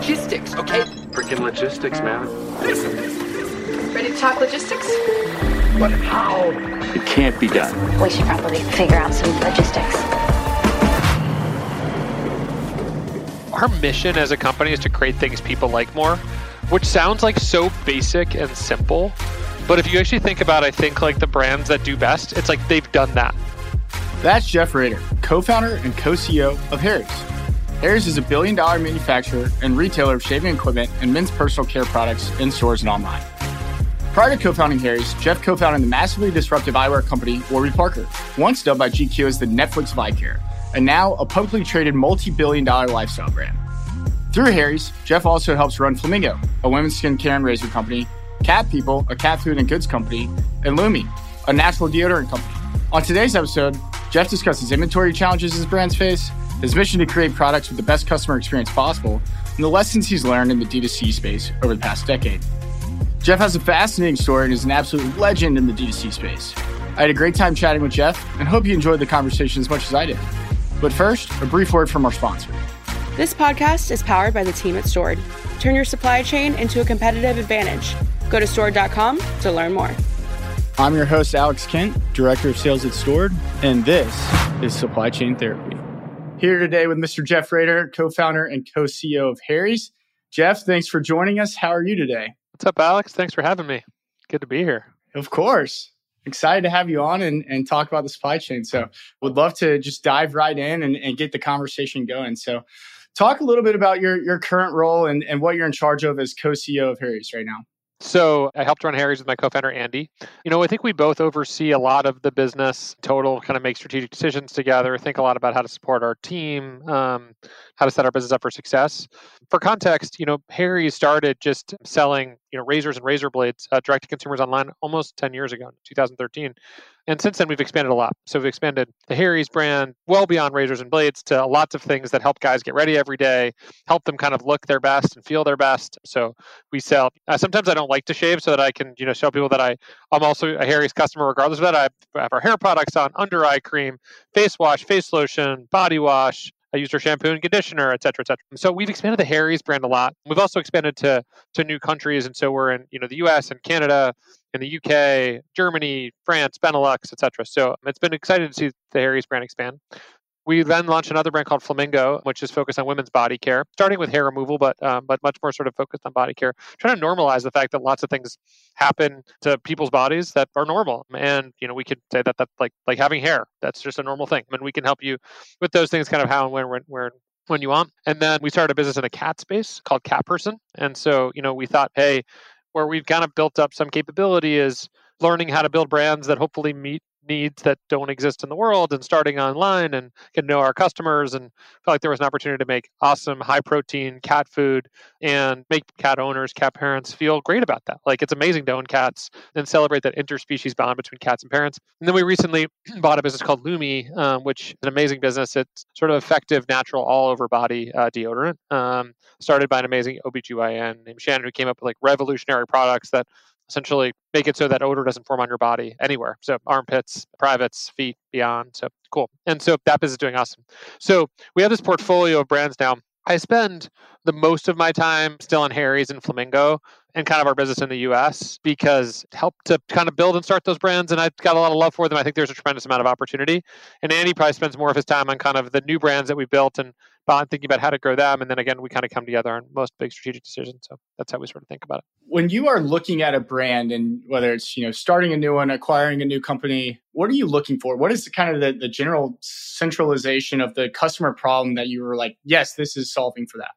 logistics, okay? Freaking logistics, man. Ready to talk logistics? But how? It can't be done. We should probably figure out some logistics. Our mission as a company is to create things people like more, which sounds like so basic and simple. But if you actually think about, I think like the brands that do best, it's like they've done that. That's Jeff Raider, co founder and co CEO of Harry's. Harry's is a billion dollar manufacturer and retailer of shaving equipment and men's personal care products in stores and online. Prior to co founding Harry's, Jeff co founded the massively disruptive eyewear company Warby Parker, once dubbed by GQ as the Netflix of eye care, and now a publicly traded multi billion dollar lifestyle brand. Through Harry's, Jeff also helps run Flamingo, a women's skincare and razor company, Cat People, a cat food and goods company, and Lume, a natural deodorant company. On today's episode, Jeff discusses inventory challenges his brands face, his mission to create products with the best customer experience possible, and the lessons he's learned in the D2C space over the past decade. Jeff has a fascinating story and is an absolute legend in the D2C space. I had a great time chatting with Jeff and hope you enjoyed the conversation as much as I did. But first, a brief word from our sponsor. This podcast is powered by the team at Stord. Turn your supply chain into a competitive advantage. Go to stord.com to learn more. I'm your host, Alex Kent, Director of Sales at Stord, and this is Supply Chain Therapy. Here today with Mr. Jeff Raider, co founder and co CEO of Harry's. Jeff, thanks for joining us. How are you today? What's up, Alex? Thanks for having me. Good to be here. Of course. Excited to have you on and, and talk about the supply chain. So, would love to just dive right in and, and get the conversation going. So, talk a little bit about your, your current role and, and what you're in charge of as co CEO of Harry's right now. So I helped run Harry's with my co-founder Andy. You know, I think we both oversee a lot of the business total, kind of make strategic decisions together, think a lot about how to support our team, um, how to set our business up for success. For context, you know, Harry started just selling, you know, razors and razor blades uh, direct to consumers online almost 10 years ago, 2013. And since then, we've expanded a lot. So we've expanded the Harry's brand well beyond razors and blades to lots of things that help guys get ready every day, help them kind of look their best and feel their best. So we sell. Uh, sometimes I don't like to shave so that I can, you know, show people that I I'm also a Harry's customer regardless of that. I have our hair products on, under eye cream, face wash, face lotion, body wash, I used her shampoo and conditioner, et cetera, et cetera. So we've expanded the Harry's brand a lot. We've also expanded to to new countries, and so we're in you know the U.S. and Canada, in the UK, Germany, France, Benelux, et cetera. So um, it's been exciting to see the Harry's brand expand. We then launched another brand called Flamingo, which is focused on women's body care, starting with hair removal, but um, but much more sort of focused on body care. Trying to normalize the fact that lots of things happen to people's bodies that are normal, and you know we could say that that like like having hair, that's just a normal thing. I mean, we can help you with those things, kind of how and when when, when when you want. And then we started a business in a cat space called Cat Person, and so you know we thought, hey, where we've kind of built up some capability is learning how to build brands that hopefully meet needs that don't exist in the world and starting online and to know our customers and felt like there was an opportunity to make awesome high protein cat food and make cat owners cat parents feel great about that. Like it's amazing to own cats and celebrate that interspecies bond between cats and parents. And then we recently bought a business called Lume um, which is an amazing business. It's sort of effective natural all over body uh, deodorant. Um, started by an amazing OBGYN named Shannon who came up with like revolutionary products that essentially make it so that odor doesn't form on your body anywhere. So armpits, privates, feet, beyond. So cool. And so that business is doing awesome. So we have this portfolio of brands now. I spend the most of my time still on Harry's and Flamingo and kind of our business in the US because it helped to kind of build and start those brands. And I've got a lot of love for them. I think there's a tremendous amount of opportunity. And Andy probably spends more of his time on kind of the new brands that we've built and thinking about how to grow them. And then again, we kind of come together on most big strategic decisions. So that's how we sort of think about it. When you are looking at a brand and whether it's, you know, starting a new one, acquiring a new company, what are you looking for? What is the kind of the, the general centralization of the customer problem that you were like, yes, this is solving for that?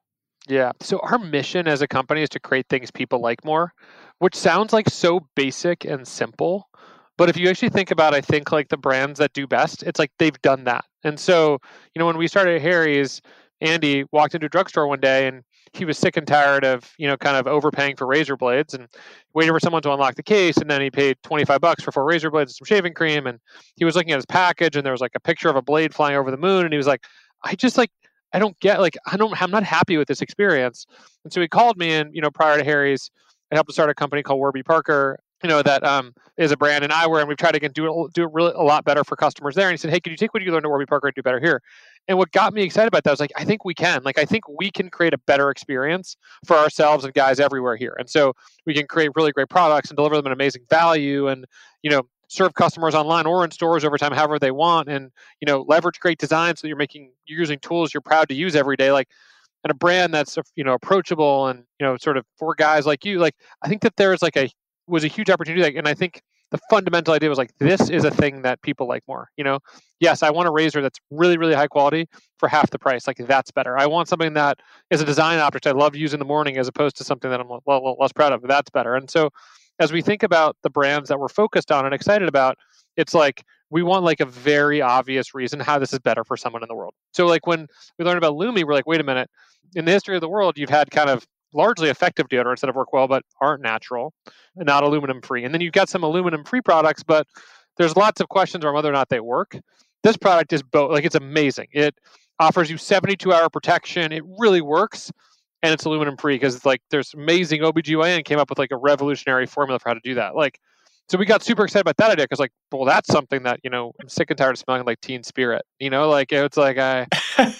Yeah. So our mission as a company is to create things people like more, which sounds like so basic and simple. But if you actually think about, I think like the brands that do best, it's like they've done that. And so, you know, when we started Harry's, Andy walked into a drugstore one day and he was sick and tired of, you know, kind of overpaying for razor blades and waiting for someone to unlock the case. And then he paid 25 bucks for four razor blades and some shaving cream. And he was looking at his package and there was like a picture of a blade flying over the moon. And he was like, I just like, I don't get like I don't I'm not happy with this experience. And so he called me and you know prior to Harry's I helped to start a company called Warby Parker you know that um, is a brand in eyewear, and we've tried to do it, do it really a lot better for customers there. And he said, "Hey, could you take what you learned at Warby Parker and do better here?" And what got me excited about that was like, I think we can. Like, I think we can create a better experience for ourselves and guys everywhere here. And so we can create really great products and deliver them an amazing value and, you know, serve customers online or in stores over time, however they want, and, you know, leverage great design so you're making, you're using tools you're proud to use every day. Like, and a brand that's you know approachable and you know sort of for guys like you like i think that there's like a was a huge opportunity like, and i think the fundamental idea was like this is a thing that people like more you know? Yes i want a razor that's really really high quality for half the price like that's better. I want something that is a design object i love using in the morning as opposed to something that i'm little less proud of that's better. And so as we think about the brands that we're focused on and excited about it's like we want like a very obvious reason how this is better for someone in the world. So like when we learned about Lume we're like wait a minute. In the history of the world you've had kind of largely effective deodorants that have worked well but aren't natural and not aluminum free. And then you've got some aluminum free products, but there's lots of questions on whether or not they work. This product is both like it's amazing. It offers you 72 hour protection. It really works. And it's aluminum free because it's like there's amazing OBGYN came up with like a revolutionary formula for how to do that. Like so we got super excited about that idea because like well that's something that you know i'm sick and tired of smelling like teen spirit you know like it's like i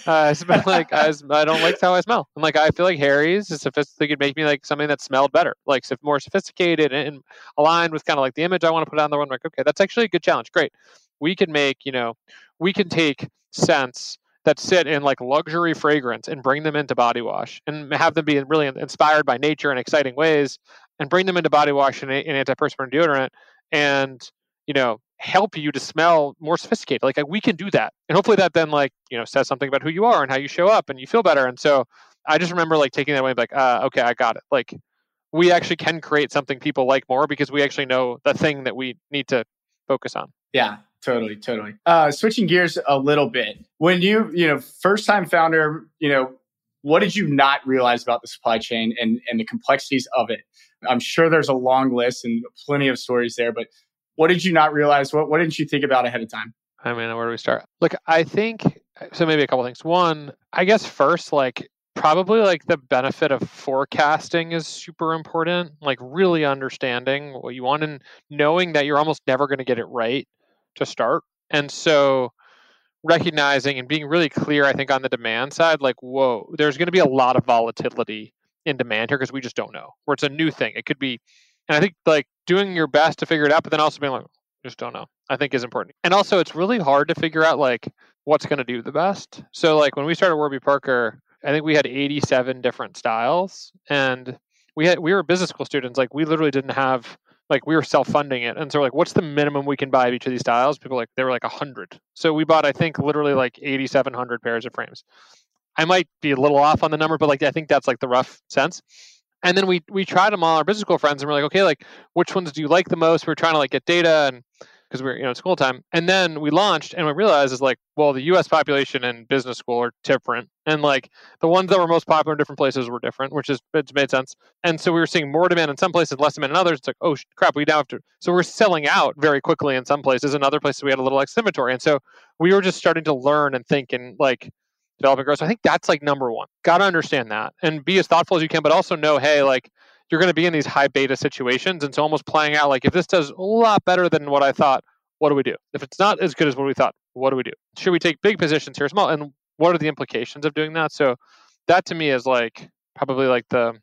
i smell like I, I don't like how i smell. I'm like i feel like harry's is sophisticated Could make me like something that smelled better like more sophisticated and aligned with kind of like the image i want to put on the one like okay that's actually a good challenge. Great. We can make you know we can take scents that sit in like luxury fragrance and bring them into body wash and have them be really inspired by nature in exciting ways and bring them into body wash and, and antiperspirant deodorant and you know help you to smell more sophisticated like we can do that. And hopefully that then like you know says something about who you are and how you show up and you feel better. And so i just remember like taking that away like uh, okay i got it. Like we actually can create something people like more because we actually know the thing that we need to focus on. Yeah totally totally. Uh switching gears a little bit when you you know first time founder you know what did you not realize about the supply chain and and the complexities of it? I'm sure there's a long list and plenty of stories there, but what did you not realize? What, what didn't you think about ahead of time? I mean, where do we start? Look, I think so. Maybe a couple things. One, I guess first, like probably like the benefit of forecasting is super important. Like really understanding what you want and knowing that you're almost never going to get it right to start. And so recognizing and being really clear, I think, on the demand side, like, whoa, there's going to be a lot of volatility in demand here because we just don't know. Where it's a new thing, it could be, and I think like doing your best to figure it out, but then also being like, just don't know. I think is important. And also, it's really hard to figure out like what's going to do the best. So like when we started Warby Parker, I think we had 87 different styles, and we had we were business school students. Like we literally didn't have like we were self-funding it and so like what's the minimum we can buy of each of these styles people like they were like 100 so we bought i think literally like 8700 pairs of frames I might be a little off on the number, but like I think that's like the rough sense. And then we we tried them all our business school friends, and we're like, okay, like which ones do you like the most? We're trying to like get data and because we're you know school time, and then we launched, and we realized is like, well, the U.S. population and business school are different, and like the ones that were most popular in different places were different, which is it's made sense. And so we were seeing more demand in some places, less demand in others. It's like, oh crap, we now have to. So we're selling out very quickly in some places, in other places we had a little excess inventory, and so we were just starting to learn and think and like development growth. So I think that's like number one. Got to understand that and be as thoughtful as you can, but also know, hey, like you're going to be in these high beta situations. And so almost playing out like if this does a lot better than what I thought, what do we do? If it's not as good as what we thought, what do we do? Should we take big positions here, small? And what are the implications of doing that? So that to me is like probably like the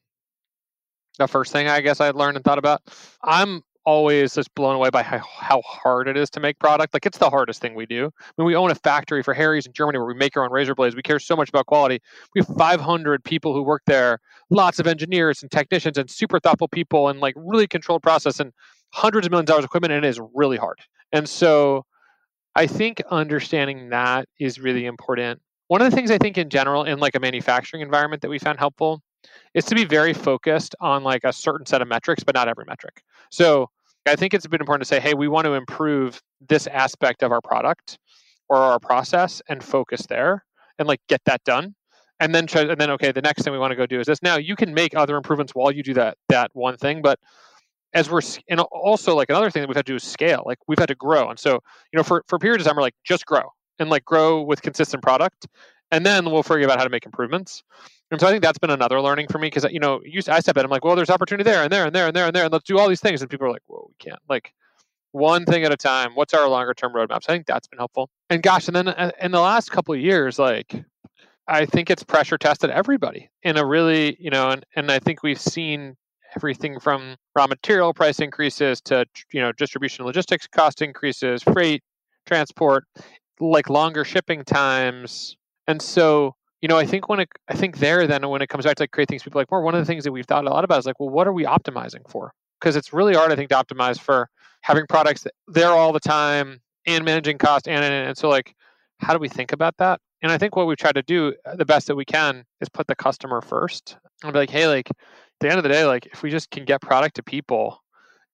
the first thing I guess I learned and thought about. I'm always just blown away by how, how hard it is to make product. Like it's the hardest thing we do. I mean, we own a factory for Harry's in Germany where we make our own razor blades. We care so much about quality. We have 500 people who work there, lots of engineers and technicians and super thoughtful people and like really controlled process and hundreds of millions of dollars of equipment and it is really hard. And so I think understanding that is really important. One of the things I think in general in like a manufacturing environment that we found helpful is to be very focused on like a certain set of metrics, but not every metric. So I think it's been important to say, hey, we want to improve this aspect of our product or our process and focus there and like get that done. And then try, and then okay, the next thing we want to go do is this. Now you can make other improvements while you do that that one thing, but as we're and also like another thing that we've had to do is scale. Like we've had to grow, and so you know for for periods of time we're like just grow and like grow with consistent product, and then we'll figure out how to make improvements. And so I think that's been another learning for me because you know, I step in, I'm like, well, there's opportunity there and there and there and there and there, and let's do all these things. And people are like, well, we can't. Like, one thing at a time. What's our longer term roadmaps? I think that's been helpful. And gosh, and then uh, in the last couple of years, like I think it's pressure tested everybody in a really, you know, and, and I think we've seen everything from raw material price increases to, you know, distribution logistics cost increases, freight, transport, like longer shipping times. And so, you know, I think when it, I think there, then when it comes back to like create things people like more, one of the things that we've thought a lot about is like, well, what are we optimizing for? Because it's really hard, I think, to optimize for having products there all the time and managing cost and, and, and so like, how do we think about that? And I think what we've tried to do uh, the best that we can is put the customer first and be like, hey, like the end of the day, like if we just can get product to people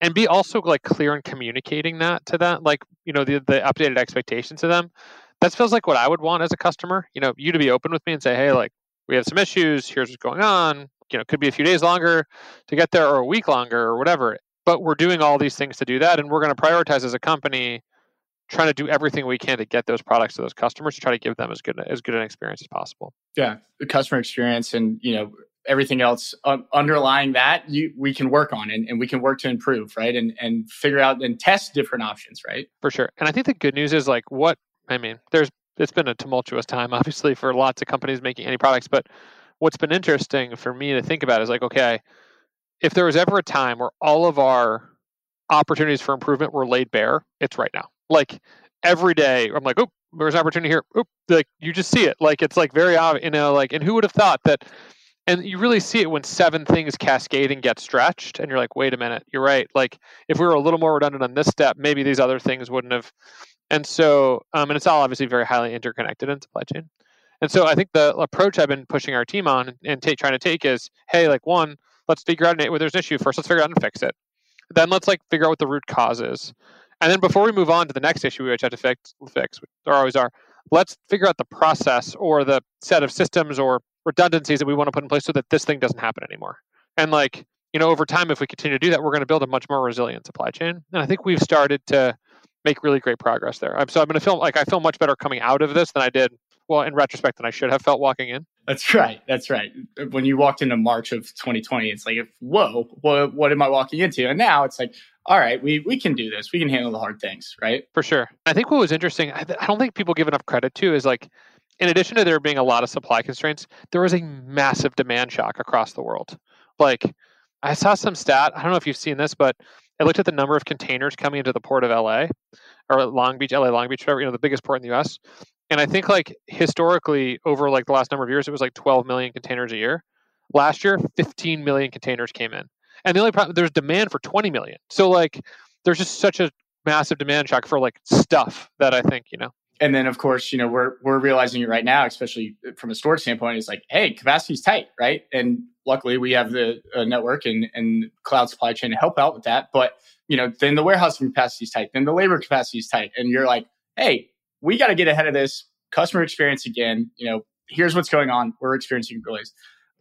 and be also like clear in communicating that to them, like, you know, the, the updated expectations to them, that feels like what I would want as a customer, you know, you to be open with me and say, hey, like we have some issues, here's what's going on. You know, could be a few days longer to get there or a week longer or whatever. But we're doing all these things to do that. And we're going to prioritize as a company trying to do everything we can to get those products to those customers to try to give them as good as good an experience as possible. Yeah, the customer experience and you know everything else uh, underlying that you, we can work on and, and we can work to improve right and and figure out and test different options right for sure and i think the good news is like what i mean there's it's been a tumultuous time obviously for lots of companies making any products but what's been interesting for me to think about is like okay if there was ever a time where all of our opportunities for improvement were laid bare it's right now. Like every day i'm like oh there's an opportunity here. Oh like you just see it. Like it's like very obvious you know like and who would have thought that and you really see it when seven things cascade and get stretched and you're like wait a minute you're right. Like if we were a little more redundant on this step maybe these other things wouldn't have and so um, and it's all obviously very highly interconnected in supply chain and so i think the approach i've been pushing our team on and t- trying to take is hey like one let's figure out where there's an issue first let's figure out and fix it then let's like figure out what the root cause is and then before we move on to the next issue, which I have to fix, fix, there always are, let's figure out the process or the set of systems or redundancies that we want to put in place so that this thing doesn't happen anymore. And like, you know, over time, if we continue to do that, we're going to build a much more resilient supply chain. And I think we've started to make really great progress there. I'm, So I'm going to feel like I feel much better coming out of this than I did, well, in retrospect, than I should have felt walking in. That's right. That's right. When you walked into March of 2020, it's like, whoa, what, what am I walking into? And now it's like, all right, we, we can do this. We can handle the hard things, right? For sure. I think what was interesting, I, I don't think people give enough credit to is like, in addition to there being a lot of supply constraints, there was a massive demand shock across the world. Like, I saw some stat. I don't know if you've seen this, but I looked at the number of containers coming into the port of LA or Long Beach, LA Long Beach, whatever, you know, the biggest port in the US. And I think like historically over like the last number of years, it was like 12 million containers a year. Last year, 15 million containers came in. And the only problem there's demand for 20 million. So like there's just such a massive demand shock for like stuff that I think, you know. And then of course, you know, we're we're realizing it right now, especially from a storage standpoint, is like, hey, capacity's tight, right? And luckily we have the uh, network and, and cloud supply chain to help out with that. But you know, then the warehousing capacity is tight, then the labor capacity is tight, and you're like, hey, we got to get ahead of this customer experience again. You know, here's what's going on. We're experiencing delays.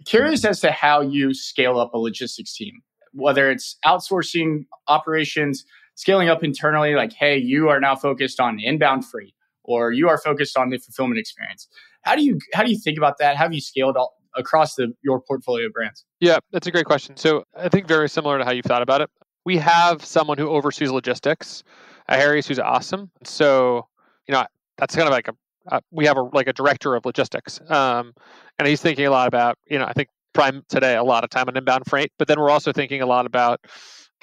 Curious as to how you scale up a logistics team, whether it's outsourcing operations, scaling up internally, like, hey, you are now focused on inbound freight, or you are focused on the fulfillment experience. How do you how do you think about that? How have you scaled all, across the your portfolio brands? Yeah, that's a great question. So I think very similar to how you've thought about it. We have someone who oversees logistics at Harry's who's awesome. So you know that's kind of like a we have a like a director of logistics, um, and he's thinking a lot about you know I think Prime today a lot of time on inbound freight, but then we're also thinking a lot about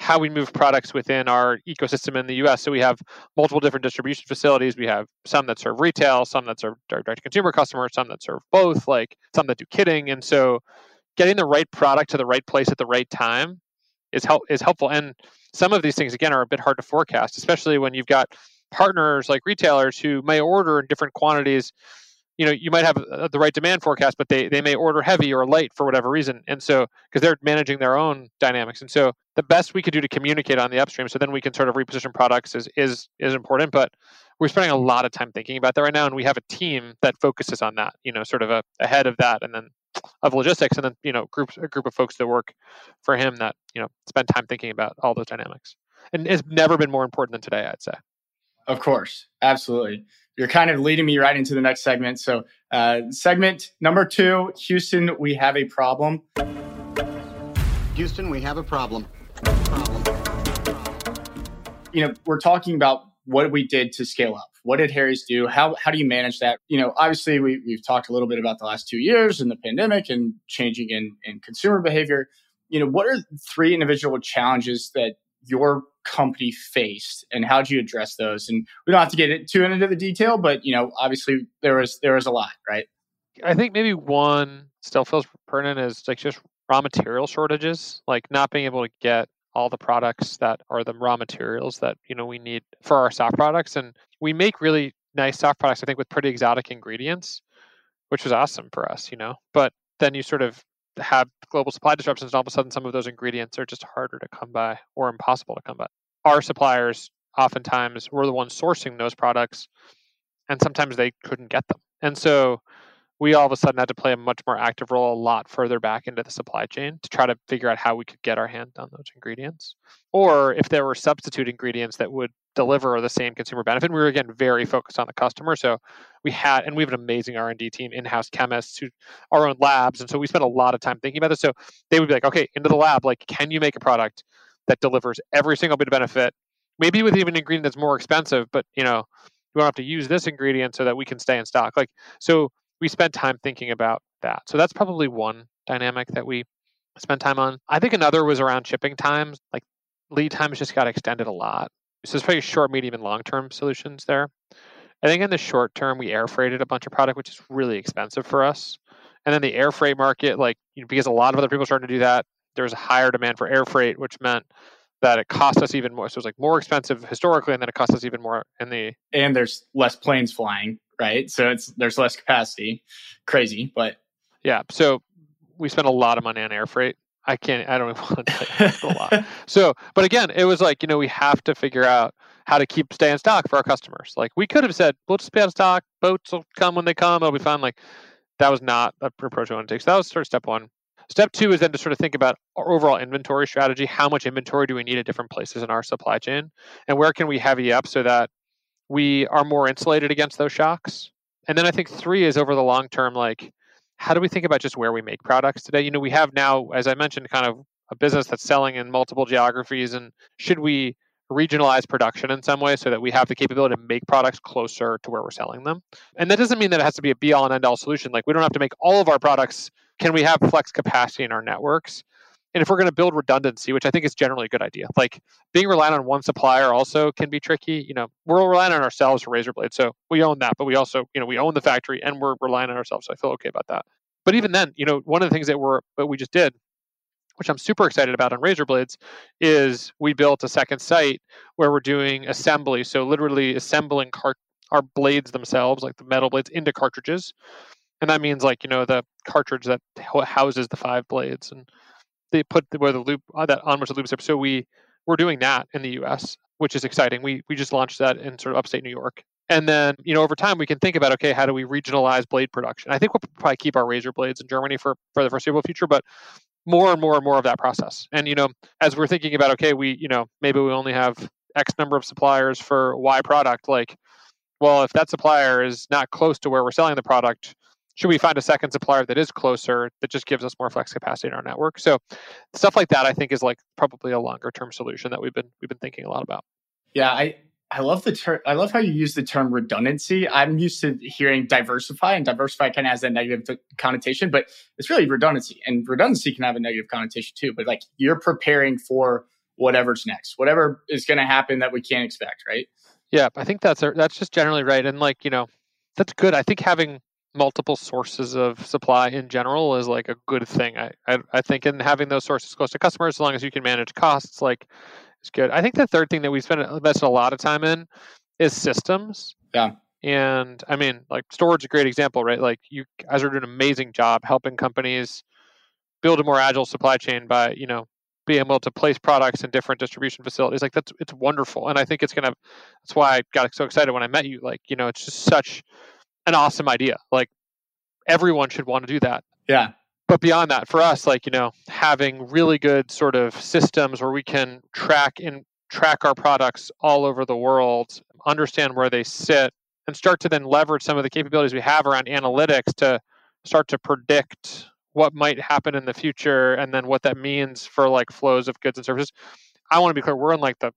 how we move products within our ecosystem in the US. So we have multiple different distribution facilities. We have some that serve retail, some that serve direct consumer customers, some that serve both, like some that do kitting. And so getting the right product to the right place at the right time is help is helpful. And some of these things again are a bit hard to forecast, especially when you've got partners like retailers who may order in different quantities you know you might have uh, the right demand forecast but they they may order heavy or light for whatever reason and so because they're managing their own dynamics and so the best we could do to communicate on the upstream so then we can sort of reposition products is is is important but we're spending a lot of time thinking about that right now and we have a team that focuses on that you know sort of a, ahead of that and then of logistics and then you know groups a group of folks that work for him that you know spend time thinking about all those dynamics. And it's never been more important than today i'd say. Of course, absolutely. You're kind of leading me right into the next segment. So, uh, segment number two Houston, we have a problem. Houston, we have a problem. problem. You know, we're talking about what we did to scale up. What did Harry's do? How how do you manage that? You know, obviously we we've talked a little bit about the last two years and the pandemic and changing in, in consumer behavior. You know, what are three individual challenges that your company faced and how did you address those? And we don't have to get too into the detail, but you know, obviously there was there was a lot, right? I think maybe one still feels pertinent is like just raw material shortages, like not being able to get all the products that are the raw materials that you know we need for our soft products and we make really nice soft products i think with pretty exotic ingredients which was awesome for us you know but then you sort of have global supply disruptions and all of a sudden some of those ingredients are just harder to come by or impossible to come by. Our suppliers oftentimes were the ones sourcing those products and sometimes they couldn't get them. And so we all of a sudden had to play a much more active role a lot further back into the supply chain to try to figure out how we could get our hand on those ingredients. Or if there were substitute ingredients that would deliver the same consumer benefit we were again very focused on the customer. So we had and we have an amazing r&d team in-house chemists who our own labs and so we spent a lot of time thinking about this. So they would be like okay into the lab like can you make a product that delivers every single bit of benefit maybe with even an ingredient that's more expensive but you know you don't have to use this ingredient so that we can stay in stock? Like so we spent time thinking about that. So that's probably one dynamic that we spent time on. I think another was around shipping times. Like lead times just got extended a lot. So it's very short, medium, and long term solutions there. I think in the short term, we air freighted a bunch of product, which is really expensive for us. And then the air freight market, like you know, because a lot of other people started to do that, there was a higher demand for air freight, which meant that it cost us even more. So it was like more expensive historically, and then it cost us even more in the. And there's less planes flying, right? So it's there's less capacity. Crazy, but yeah. So we spent a lot of money on air freight. I can't. I don't even want to tell you a lot. So, but again, it was like you know we have to figure out how to keep stay in stock for our customers. Like we could have said, we'll just be out of stock. Boats will come when they come. It'll be fine. Like that was not a approach we want to take. So that was sort of step one. Step two is then to sort of think about our overall inventory strategy. How much inventory do we need at different places in our supply chain? And where can we heavy up so that we are more insulated against those shocks? And then I think three is over the long term, like, how do we think about just where we make products today? You know, we have now, as I mentioned, kind of a business that's selling in multiple geographies. And should we regionalize production in some way so that we have the capability to make products closer to where we're selling them? And that doesn't mean that it has to be a be all and end all solution. Like, we don't have to make all of our products can we have flex capacity in our networks? And if we're going to build redundancy, which I think is generally a good idea, like being reliant on one supplier also can be tricky. You know, we're relying on ourselves for razor blades, so we own that, but we also, you know, we own the factory and we're relying on ourselves. So I feel okay about that. But even then, you know, one of the things that we're that we just did, which I'm super excited about on razor blades, is we built a second site where we're doing assembly. So literally assembling our blades themselves, like the metal blades, into cartridges and that means like you know the cartridge that houses the five blades and they put where the loop uh, that on which the loops are so we we're doing that in the us which is exciting. We we just launched that in sort of upstate new york. And then you know over time we can think about okay how do we regionalize blade production? I think we'll probably keep our razor blades in germany for for the foreseeable future but more and more and more of that process. And you know as we're thinking about okay we you know maybe we only have x number of suppliers for y product like well if that supplier is not close to where we're selling the product should we find a second supplier that is closer that just gives us more flex capacity in our network? So stuff like that i think is like probably a longer term solution that we've been we've been thinking a lot about. Yeah i i love the term i love how you use the term redundancy. I'm used to hearing diversify and diversify kind of has a negative connotation but it's really redundancy and redundancy can have a negative connotation too but like you're preparing for whatever's next whatever is going to happen that we can't expect right? Yeah i think that's that's just generally right and like you know that's good. I think having multiple sources of supply in general is like a good thing. I, I, I think in having those sources close to customers, as long as you can manage costs, like it's good. I think the third thing that we spend invested a lot of time in is systems. Yeah. And I mean, like storage is a great example, right? Like you guys are doing an amazing job helping companies build a more agile supply chain by, you know, being able to place products in different distribution facilities. Like that's it's wonderful. And I think it's gonna that's why I got so excited when I met you. Like, you know, it's just such an awesome idea. Like everyone should want to do that. Yeah. But beyond that, for us, like, you know, having really good sort of systems where we can track and track our products all over the world, understand where they sit, and start to then leverage some of the capabilities we have around analytics to start to predict what might happen in the future and then what that means for like flows of goods and services. I want to be clear, we're in like the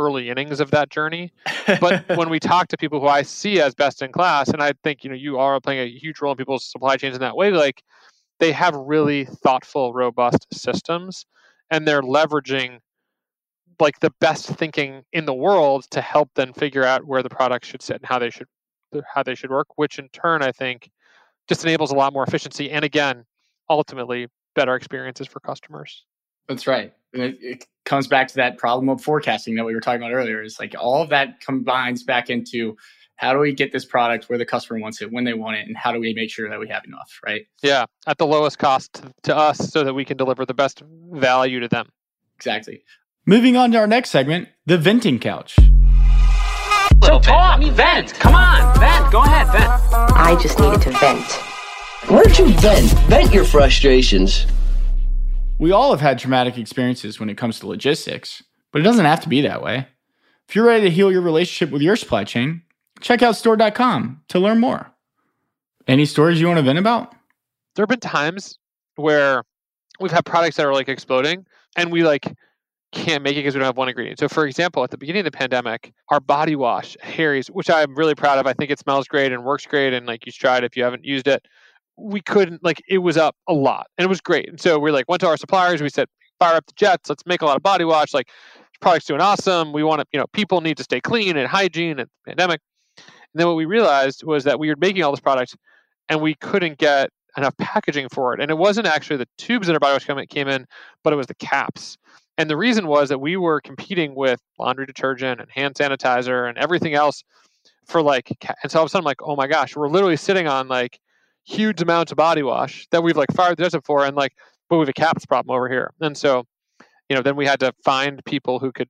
early innings of that journey. But when we talk to people who I see as best in class, and I think you know you are playing a huge role in people's supply chains in that way, like they have really thoughtful, robust systems, and they're leveraging like the best thinking in the world to help them figure out where the products should sit and how they should how they should work. Which in turn, I think, just enables a lot more efficiency and again, ultimately, better experiences for customers. That's right. And it, it, comes back to that problem of forecasting that we were talking about earlier. Is like all of that combines back into how do we get this product where the customer wants it when they want it and how do we make sure that we have enough right yeah at the lowest cost to us so that we can deliver the best value to them exactly moving on to our next segment the venting couch so talk me vent come on vent go ahead vent I just needed to vent. Where'd you vent? Vent your frustrations. We all have had traumatic experiences when it comes to logistics, but it doesn't have to be that way. If you're ready to heal your relationship with your supply chain, check out stord.com to learn more. Any stories you want to vent about? There have been times where we've had products that are like exploding and we like can't make it because we don't have one ingredient. So, for example, at the beginning of the pandemic, our body wash, Harry's, which I'm really proud of, I think it smells great and works great. And like you should try it if you haven't used it. We couldn't, like, it was up a lot and it was great. And so we like went to our suppliers, we said, fire up the jets, let's make a lot of body wash. Like, product's doing awesome. We want to, you know, people need to stay clean and hygiene and pandemic. And then what we realized was that we were making all this product and we couldn't get enough packaging for it. And it wasn't actually the tubes that our body wash came in, but it was the caps. And the reason was that we were competing with laundry detergent and hand sanitizer and everything else for like, and so all of a sudden I'm like, oh my gosh, we're literally sitting on like huge amounts of body wash that we've like fired the desert for, and like, but we have a caps problem over here. And so, you know, then we had to find people who could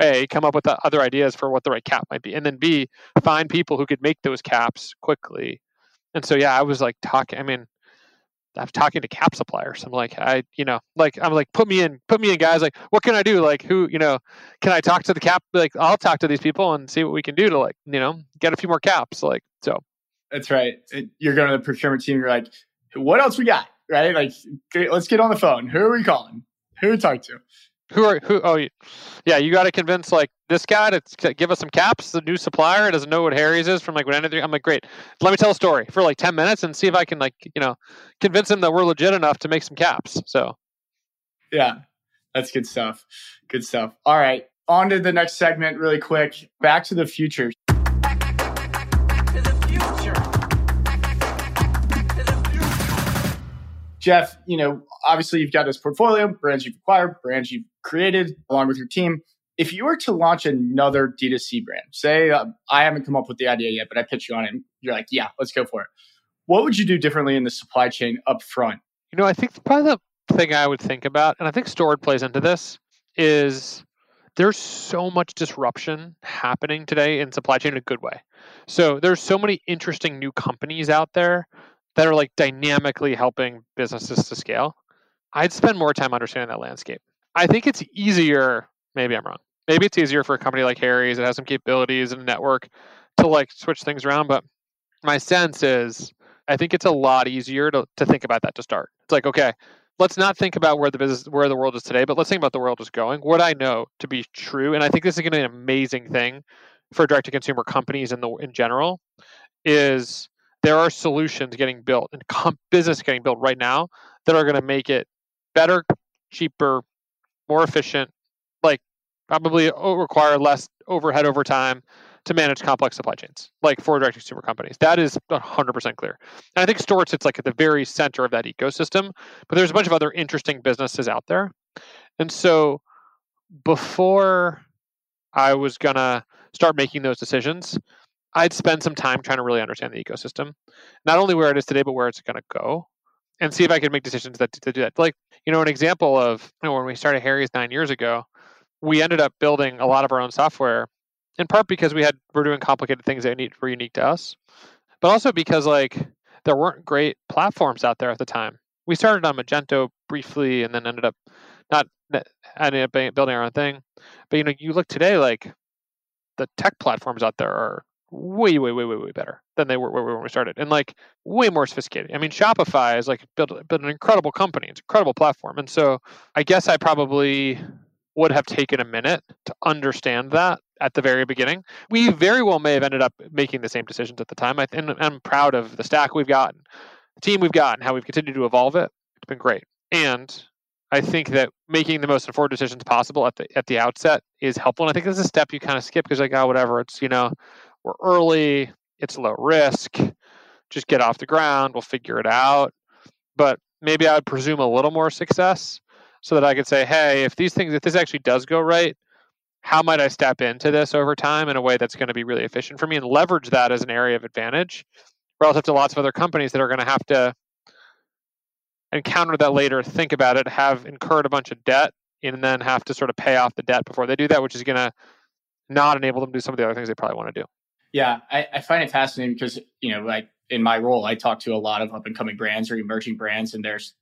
a come up with other ideas for what the right cap might be, and then b find people who could make those caps quickly. And so yeah, I was like talking. I mean, I'm talking to cap suppliers. I'm like, I, you know, like I'm like, put me in, put me in, guys. Like, what can I do? Like, who, you know, can I talk to the cap? Like, I'll talk to these people and see what we can do to like, you know, get a few more caps. Like, so. That's right. You're going to the procurement team. You're like, what else we got? Right? Like, let's get on the phone. Who are we calling? Who to talk to? Who are who? Oh, yeah. You got to convince like this guy to give us some caps. The new supplier doesn't know what Harry's is from like when I'm like, great. Let me tell a story for like ten minutes and see if I can like you know convince him that we're legit enough to make some caps. So, yeah, that's good stuff. Good stuff. All right, on to the next segment, really quick. Back to the future. Jeff, you know, obviously you've got this portfolio, brands you've acquired, brands you've created along with your team. If you were to launch another D2C brand, say uh, I haven't come up with the idea yet, but I pitch you on it and you're like, yeah, let's go for it. What would you do differently in the supply chain up front? You know, I think probably the thing I would think about, and I think Stord plays into this, is there's so much disruption happening today in supply chain in a good way. So there's so many interesting new companies out there that are like dynamically helping businesses to scale. I'd spend more time understanding that landscape. I think it's easier, maybe I'm wrong. Maybe it's easier for a company like Harry's that has some capabilities and a network to like switch things around. But my sense is I think it's a lot easier to, to think about that to start. It's like, okay, let's not think about where the business where the world is today, but let's think about the world is going. What I know to be true, and I think this is going to be an amazing thing for direct to consumer companies in the in general, is there are solutions getting built and business getting built right now that are going to make it better, cheaper, more efficient, like probably require less overhead over time to manage complex supply chains, like for direct consumer companies. That is 100% clear. And I think Stord sits like at the very center of that ecosystem, but there's a bunch of other interesting businesses out there. And so before I was going to start making those decisions, I'd spend some time trying to really understand the ecosystem, not only where it is today, but where it's going to go, and see if I could make decisions that to do that. Like, you know, an example of you know, when we started Harry's nine years ago, we ended up building a lot of our own software, in part because we had we're doing complicated things that were unique to us, but also because like there weren't great platforms out there at the time. We started on Magento briefly, and then ended up not ended up building our own thing. But you know, you look today, like the tech platforms out there are way, way, way, way, way better than they were when we started, and like way more sophisticated. I mean, Shopify is like built built an incredible company. It's an incredible platform, and so I guess I probably would have taken a minute to understand that at the very beginning. We very well may have ended up making the same decisions at the time. I, and I'm proud of the stack we've gotten, the team we've gotten, how we've continued to evolve it. It's been great. And I think that making the most informed decisions possible at the at the outset is helpful. And I think this is a step you kind of skip because like, oh, whatever. It's you know, we're early. It's low risk. Just get off the ground. We'll figure it out. But maybe I would presume a little more success so that I could say, hey, if these things, if this actually does go right, how might I step into this over time in a way that's going to be really efficient for me and leverage that as an area of advantage relative to lots of other companies that are going to have to encounter that later, think about it, have incurred a bunch of debt, and then have to sort of pay off the debt before they do that, which is going to not enable them to do some of the other things they probably want to do. Yeah, I, I find it fascinating because you know, like in my role, I talk to a lot of up and coming brands or emerging brands, and there's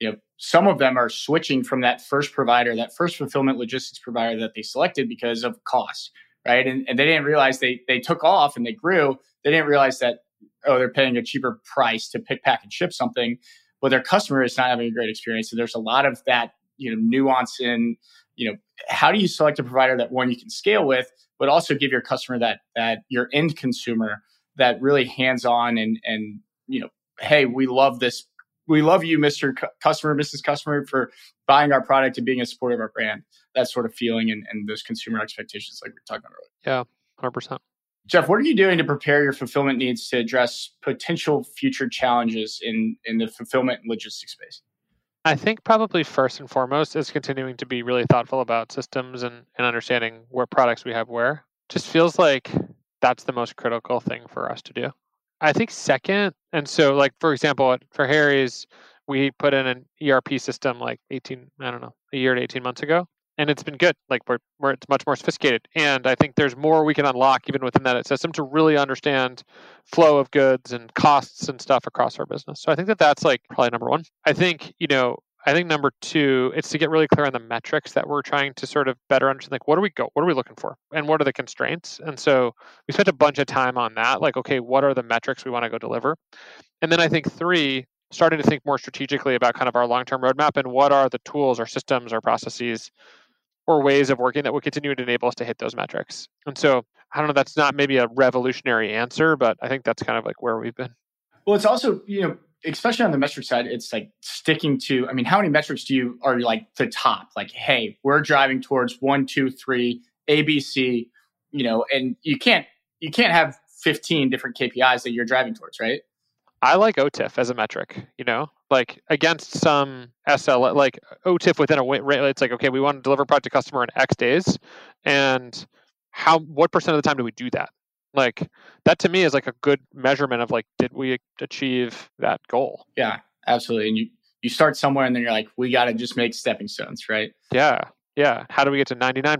you know some of them are switching from that first provider, that first fulfillment logistics provider that they selected because of cost, right? And, and they didn't realize they they took off and they grew. They didn't realize that oh, they're paying a cheaper price to pick, pack, and ship something, but their customer is not having a great experience. So there's a lot of that you know nuance in you know how do you select a provider that one you can scale with, but also give your customer that that your end consumer that really hands on and and you know hey we love this we love you, Mr. C- customer, Mrs. Customer, for buying our product and being a supporter of our brand. That sort of feeling and, and those consumer expectations, like we were talking about earlier. Yeah, hundred percent. Jeff, what are you doing to prepare your fulfillment needs to address potential future challenges in in the fulfillment and logistics space? I think probably first and foremost is continuing to be really thoughtful about systems and, and understanding where products we have where. Just feels like that's the most critical thing for us to do. I think second, and so like for example, for Harry's, we put in an ERP system like 18, I don't know, a year to 18 months ago, and it's been good. Like we're, we're it's much more sophisticated, and I think there's more we can unlock even within that system to really understand flow of goods and costs and stuff across our business. So I think that that's like probably number one. I think you know I think number two, it's to get really clear on the metrics that we're trying to sort of better understand. Like, what do we go? What are we looking for? And what are the constraints? And so we spent a bunch of time on that. Like, okay, what are the metrics we want to go deliver? And then I think three, starting to think more strategically about kind of our long-term roadmap and what are the tools or systems or processes or ways of working that will continue to enable us to hit those metrics. And so I don't know, that's not maybe a revolutionary answer, but I think that's kind of like where we've been. Well, it's also, you know, especially on the metric side, it's like sticking to, I mean, how many metrics do you are like the top? Like, hey, we're driving towards one, two, three, ABC, you know, and you can't you can't have 15 different KPIs that you're driving towards, right? I like OTIF as a metric, you know, like against some SL, like OTIF within a rate. it's like, okay, we want to deliver product to customer in X days. And how, what percent of the time do we do that? Like that to me is like a good measurement of like, did we achieve that goal? Yeah, absolutely. And you, you start somewhere and then you're like, we got to just make stepping stones, right? Yeah. Yeah. How do we get to 99%,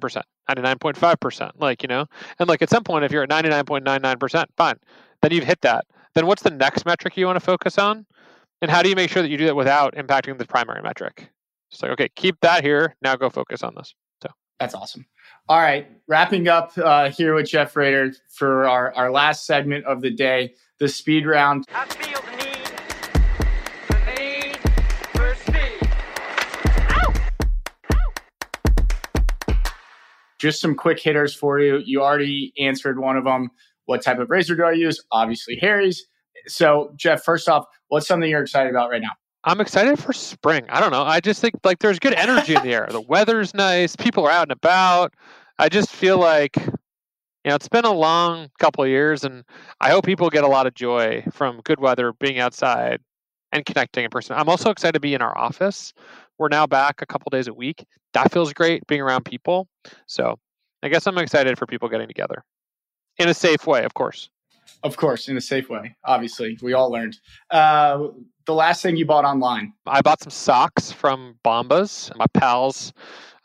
99.5%? Like, you know, and like at some point, if you're at 99.99%, fine, then you've hit that. Then what's the next metric you want to focus on? And how do you make sure that you do that without impacting the primary metric? It's like, okay, keep that here. Now go focus on this. So that's awesome. All right, wrapping up uh, here with Jeff Raider for our, our last segment of the day, the speed round. I feel the need, the need for speed. Ow! Ow! Just some quick hitters for you. You already answered one of them. What type of razor do I use? Obviously, Harry's. So, Jeff, first off, what's something you're excited about right now? I'm excited for spring. I don't know. I just think like there's good energy in the air. The weather's nice. People are out and about. I just feel like you know it's been a long couple of years, and I hope people get a lot of joy from good weather, being outside, and connecting in person. I'm also excited to be in our office. We're now back a couple days a week. That feels great being around people. So I guess I'm excited for people getting together in a safe way, of course. Of course, in a safe way. Obviously, we all learned. Uh, the last thing you bought online? I bought some socks from Bombas. My pals,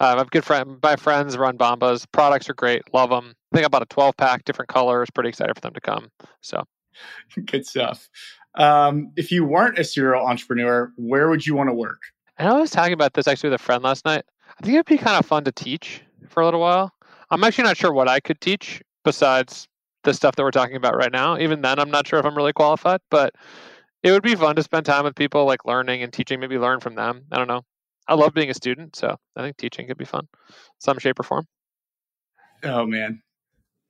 uh, my good friend, my friends run Bombas. Products are great. Love them. I think I bought a 12 pack, different colors. Pretty excited for them to come. So, good stuff. Um, if you weren't a serial entrepreneur, where would you want to work? And I was talking about this actually with a friend last night. I think it'd be kind of fun to teach for a little while. I'm actually not sure what I could teach besides the stuff that we're talking about right now. Even then, I'm not sure if I'm really qualified, but it would be fun to spend time with people like learning and teaching, maybe learn from them. I don't know. I love being a student, so I think teaching could be fun, some shape or form. Oh man.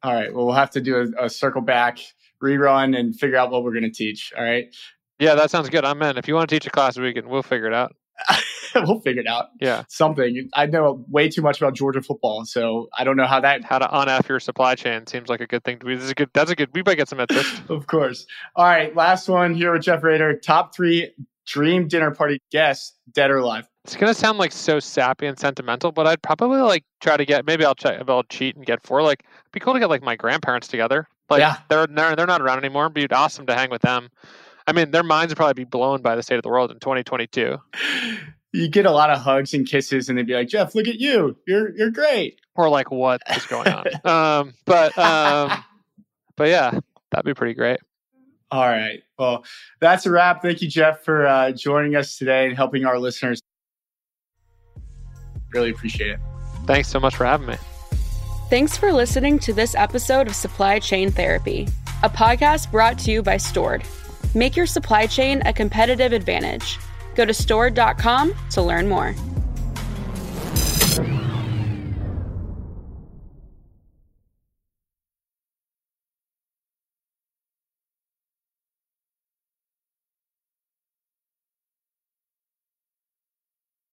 All right. Well, we'll have to do a, a circle back, rerun, and figure out what we're going to teach. All right. Yeah, that sounds good. I'm in. If you want to teach a class, we can. We'll figure it out. we'll figure it out. Yeah. Something. I know way too much about Georgia football, so I don't know how that. How to uneff your supply chain seems like a good thing to be. This is a good. That's a good. We might get some interest. of course. All right. Last one here with Jeff Raider. Top three dream dinner party guests, dead or alive. It's gonna sound like so sappy and sentimental, but I'd probably like try to get. Maybe I'll check. I'll cheat and get four. Like, it'd be cool to get like my grandparents together. Like, Yeah. they're they're they're not around anymore. It'd be awesome to hang with them. I mean, their minds would probably be blown by the state of the world in 2022. You get a lot of hugs and kisses, and they'd be like, "Jeff, look at you. You're you're great." Or like, what is going on? um, but um, but yeah, that'd be pretty great. All right. Well, that's a wrap. Thank you, Jeff, for uh, joining us today and helping our listeners. Really appreciate it. Thanks so much for having me. Thanks for listening to this episode of Supply Chain Therapy, a podcast brought to you by Stord. Make your supply chain a competitive advantage. Go to stord.com to learn more.